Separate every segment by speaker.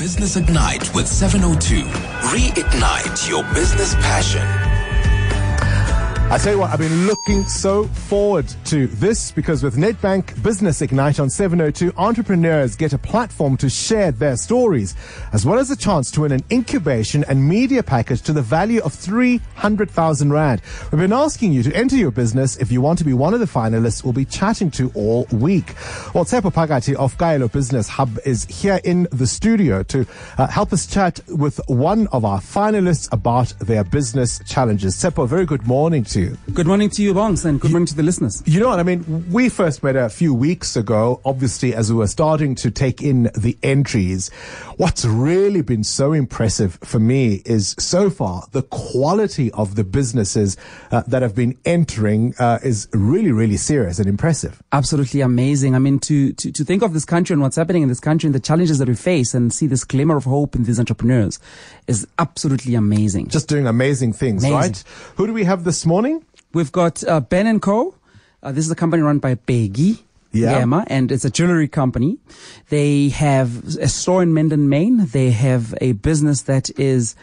Speaker 1: Business Ignite with 702. Reignite your business passion.
Speaker 2: I tell you what, I've been looking so forward to this because with Nedbank Business Ignite on 702, entrepreneurs get a platform to share their stories, as well as a chance to win an incubation and media package to the value of 300,000 Rand. We've been asking you to enter your business. If you want to be one of the finalists, we'll be chatting to all week. Well, Tshepo Phakathi of Kaelo Business Hub is here in the studio to uh, help us chat with one of our finalists about their business challenges. Tshepo, very good morning to you.
Speaker 3: Good morning to you, Bongs, and good morning to the listeners.
Speaker 2: You know what? I mean, we first met a few weeks ago, obviously, as we were starting to take in the entries. What's really been so impressive for me is so far the quality of the businesses uh, that have been entering uh, is really, really serious and impressive.
Speaker 3: Absolutely amazing. I mean, to, to, to think of this country and what's happening in this country and the challenges that we face and see this glimmer of hope in these entrepreneurs is absolutely amazing.
Speaker 2: Just doing amazing things,
Speaker 3: Amazing.
Speaker 2: right? Who do we have this morning?
Speaker 3: We've got uh, Ben and Co. Uh, this is a company run by Bheki.
Speaker 2: Yeah.
Speaker 3: Ngema, and it's a jewelry company. They have a store in Menlyn, Maine. They have a business that is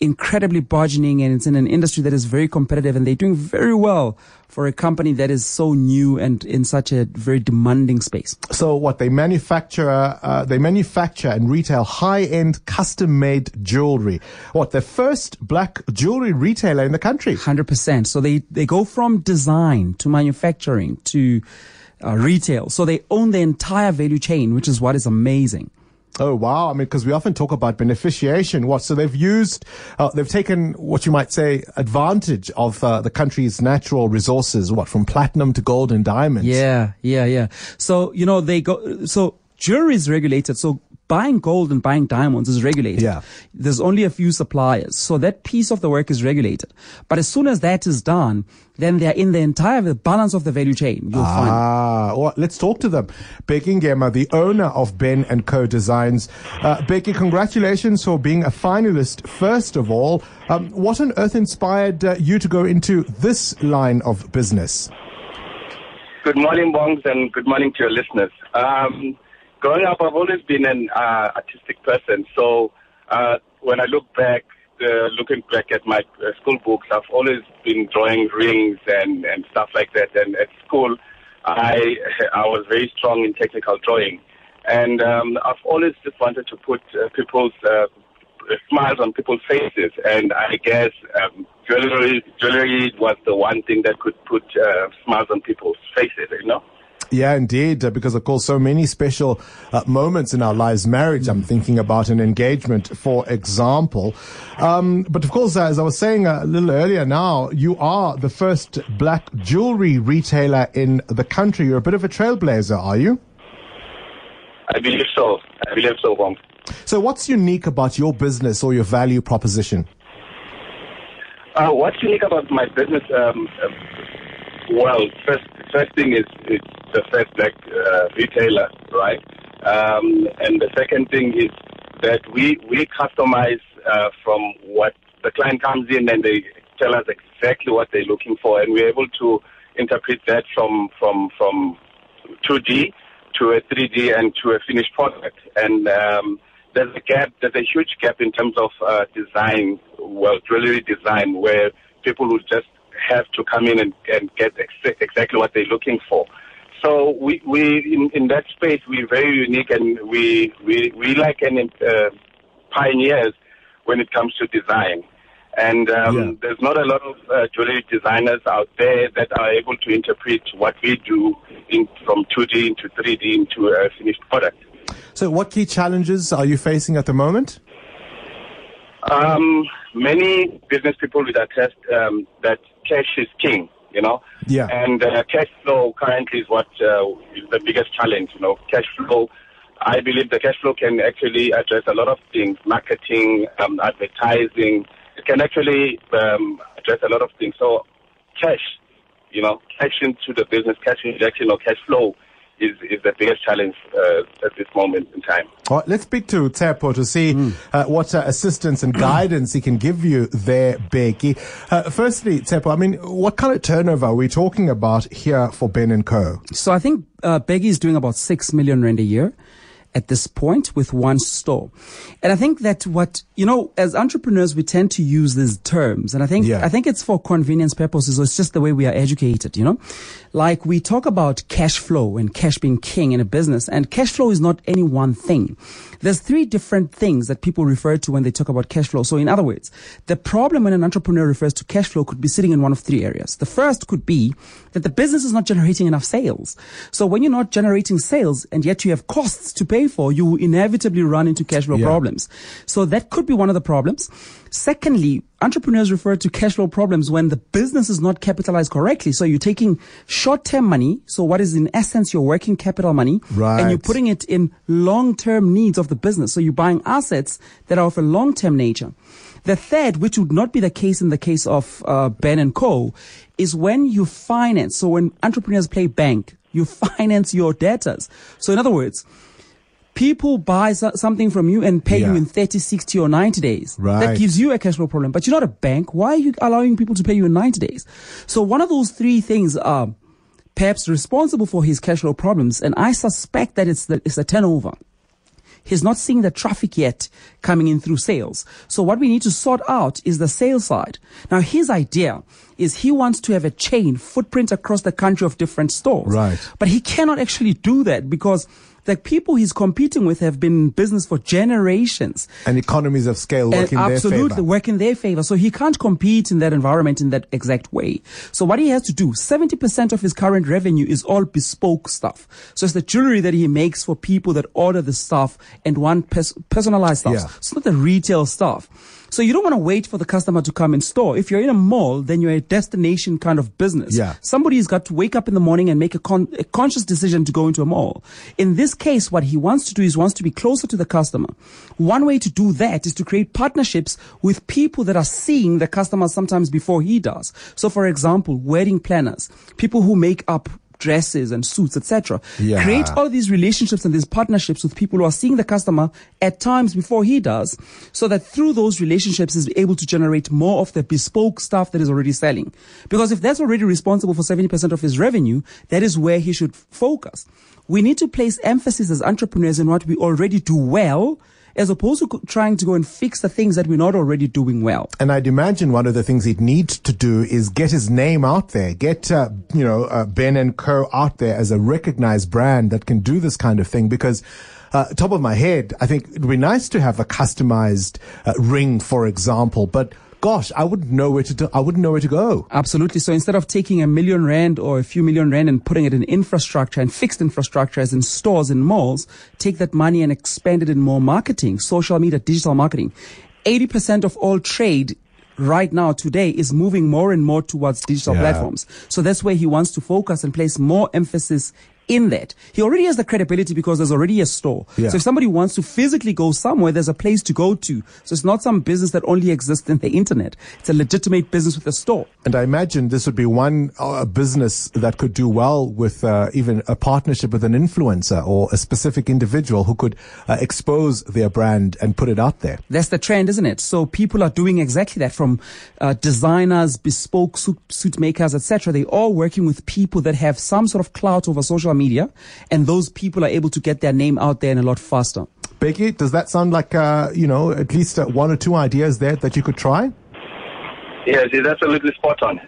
Speaker 3: incredibly burgeoning and it's in an industry that is very competitive and they're doing very well for a company that is so new and in such a very demanding space.
Speaker 2: So what they manufacture, uh, they manufacture and retail high-end custom-made jewelry. What the first black jewelry retailer in the country?
Speaker 3: 100%. So they, they go from design to manufacturing to uh, retail. So they own the entire value chain, which is what is amazing.
Speaker 2: Oh wow! I mean, because we often talk about beneficiation. What? So they've used, uh, they've taken what you might say advantage of uh, the country's natural resources. What from platinum to gold and diamonds?
Speaker 3: Yeah, yeah, yeah. So, you know, they go, so is regulated. So buying gold and buying diamonds is regulated.
Speaker 2: Yeah.
Speaker 3: There's only a few suppliers. So that piece of the work is regulated. But as soon as that is done, then they're in the entire the balance of the value chain. You'll find.
Speaker 2: Ah, well, let's talk to them. Bheki Ngema, the owner of Ben and Co Designs. Uh, Bheki, congratulations for being a finalist. First of all, um, what on earth inspired uh, you to go into this line of business?
Speaker 4: Good morning, Bongs, and good morning to your listeners. Um, growing up, I've always been an uh, artistic person. So uh, when I look back, uh, looking back at my uh, school books, I've always been drawing rings and, and stuff like that. And at school, I I was very strong in technical drawing, and um, I've always just wanted to put uh, people's uh, smiles on people's faces. And I guess um, jewelry jewelry was the one thing that could put uh, smiles on people's faces. You know.
Speaker 2: Yeah, indeed, uh, because of course, so many special uh, moments in our lives. Marriage, I'm thinking about an engagement, for example. Um, but of course, uh, as I was saying a little earlier now, you are the first black jewelry retailer in the country. You're a bit of a trailblazer, are you?
Speaker 4: I believe so. I believe so, Bongs.
Speaker 2: So what's unique about your business or your value proposition?
Speaker 4: Uh, what's unique about my business? Um, well, first, first thing is it's the first black uh, retailer, right? Um, and the second thing is that we we customize uh, from what the client comes in and they tell us exactly what they're looking for, and we're able to interpret that from from from 2D to a 3D and to a finished product. And um, there's a gap, there's a huge gap in terms of uh, design, well, jewelry design, where people would just have to come in and, and get ex- exactly what they're looking for. So we, we in, in that space, we're very unique and we, we, we like an, uh, pioneers when it comes to design. And um,
Speaker 2: Yeah.
Speaker 4: there's not a lot of uh, jewelry designers out there that are able to interpret what we do in, from 2D into 3D into a finished product.
Speaker 2: So what key challenges are you facing at the moment?
Speaker 4: Um, many business people will attest um, that cash is king, you know.
Speaker 2: Yeah.
Speaker 4: And uh, cash flow currently is what uh, is the biggest challenge, you know. Cash flow, I believe the cash flow can actually address a lot of things, marketing, um, advertising. It can actually um, address a lot of things. So cash, you know, cash into the business, cash injection or cash flow is, is the biggest challenge uh, at this moment in time.
Speaker 2: All right, let's speak to Tshepo to see uh, what uh, assistance and guidance he can give you there, Bheki. Uh, firstly, Tepo, I mean, what kind of turnover are we talking about here for Ben and Co?
Speaker 3: So I think uh, Bheki is doing about six million rand a year. At this point with one store. And I think that what, you know, as entrepreneurs, we tend to use these terms. And I think,
Speaker 2: Yeah.
Speaker 3: I think it's for convenience purposes or it's just the way we are educated, you know? Like we talk about cash flow and cash being king in a business and cash flow is not any one thing. There's three different things that people refer to when they talk about cash flow. So in other words, the problem when an entrepreneur refers to cash flow could be sitting in one of three areas. The first could be that the business is not generating enough sales. So when you're not generating sales and yet you have costs to pay for, you will inevitably run into cash flow
Speaker 2: Yeah.
Speaker 3: problems. So that could be one of the problems. Secondly, entrepreneurs refer to cash flow problems when the business is not capitalized correctly. So you're taking short-term money. So what is in essence your working capital money and you're putting it in long-term needs of the business. So you're buying assets that are of a long-term nature. The third, which would not be the case in the case of uh, Ben and Co, is when you finance. So when entrepreneurs play bank, you finance your debtors. So in other words, people buy something from you and pay you in 30, 60 or 90 days.
Speaker 2: Right.
Speaker 3: That gives you a cash flow problem. But you're not a bank. Why are you allowing people to pay you in 90 days? So one of those three things are perhaps responsible for his cash flow problems. And I suspect that it's the, it's the turnover. He's not seeing the traffic yet coming in through sales. So what we need to sort out is the sales side. Now his idea is he wants to have a chain footprint across the country of different stores.
Speaker 2: Right.
Speaker 3: But he cannot actually do that because the people he's competing with have been in business for generations.
Speaker 2: And economies of scale work in their
Speaker 3: absolutely
Speaker 2: favor.
Speaker 3: work in their favor. So he can't compete in that environment in that exact way. So what he has to do, 70% of his current revenue is all bespoke stuff. So it's the jewelry that he makes for people that order the stuff and want pers- personalized stuff.
Speaker 2: Yeah.
Speaker 3: It's not the retail stuff. So you don't want to wait for the customer to come in store. If you're in a mall, then you're a destination kind of business.
Speaker 2: Yeah.
Speaker 3: Somebody's got to wake up in the morning and make a, con- a conscious decision to go into a mall. In this case, what he wants to do is wants to be closer to the customer. One way to do that is to create partnerships with people that are seeing the customer sometimes before he does. So for example, wedding planners, people who make up dresses and suits, etc.
Speaker 2: Yeah.
Speaker 3: Create all these relationships and these partnerships with people who are seeing the customer at times before he does, so that through those relationships is able to generate more of the bespoke stuff that is already selling. Because if that's already responsible for 70% of his revenue, that is where he should focus. We need to place emphasis as entrepreneurs in what we already do well, as opposed to trying to go and fix the things that we're not already doing well.
Speaker 2: And I'd imagine one of the things he'd need to do is get his name out there, get uh, you know uh, Ben and Co out there as a recognized brand that can do this kind of thing. Because uh, top of my head, I think it'd be nice to have a customized uh, ring, for example. But gosh, I wouldn't know where to do, I wouldn't know where to go.
Speaker 3: Absolutely. So instead of taking a million rand or a few million rand and putting it in infrastructure and fixed infrastructure as in stores and malls, take that money and expand it in more marketing, social media, digital marketing. 80% of all trade right now today is moving more and more towards digital
Speaker 2: Yeah.
Speaker 3: platforms. So that's where he wants to focus and place more emphasis in that. He already has the credibility because there's already a store.
Speaker 2: Yeah.
Speaker 3: So if somebody wants to physically go somewhere, there's a place to go to. So it's not some business that only exists in the internet. It's a legitimate business with a store.
Speaker 2: And I imagine this would be one uh, business that could do well with uh, even a partnership with an influencer or a specific individual who could uh, expose their brand and put it out there.
Speaker 3: That's the trend, isn't it? So people are doing exactly that from uh, designers, bespoke suit, suit makers, etc. They're all working with people that have some sort of clout over social media, and those people are able to get their name out there and a lot faster.
Speaker 2: Bheki, does that sound like, uh, you know, at least uh, one or two ideas there that you could try?
Speaker 4: Yes, it's absolutely spot on.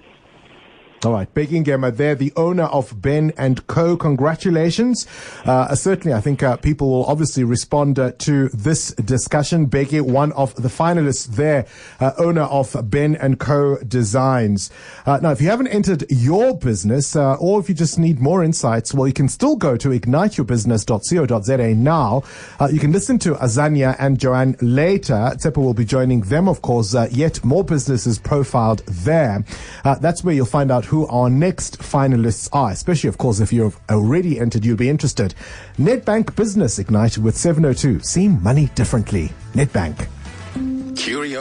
Speaker 2: All right, Bheki Ngema there, the owner of Ben and Co. Congratulations. Uh, certainly, I think uh, people will obviously respond uh, to this discussion. Bheki, one of the finalists there, uh, owner of Ben and Co. Designs. Uh, now, if you haven't entered your business, uh, or if you just need more insights, well, you can still go to igniteyourbusiness.co.za now. Uh, you can listen to Azania and Joanne later. Tshepo will be joining them, of course. Yet more businesses profiled there. Uh, that's where you'll find out who our next finalists are, especially, of course, if you've already entered, you'll be interested. Nedbank Business Ignite with 702. See money differently. Nedbank.
Speaker 1: Curio.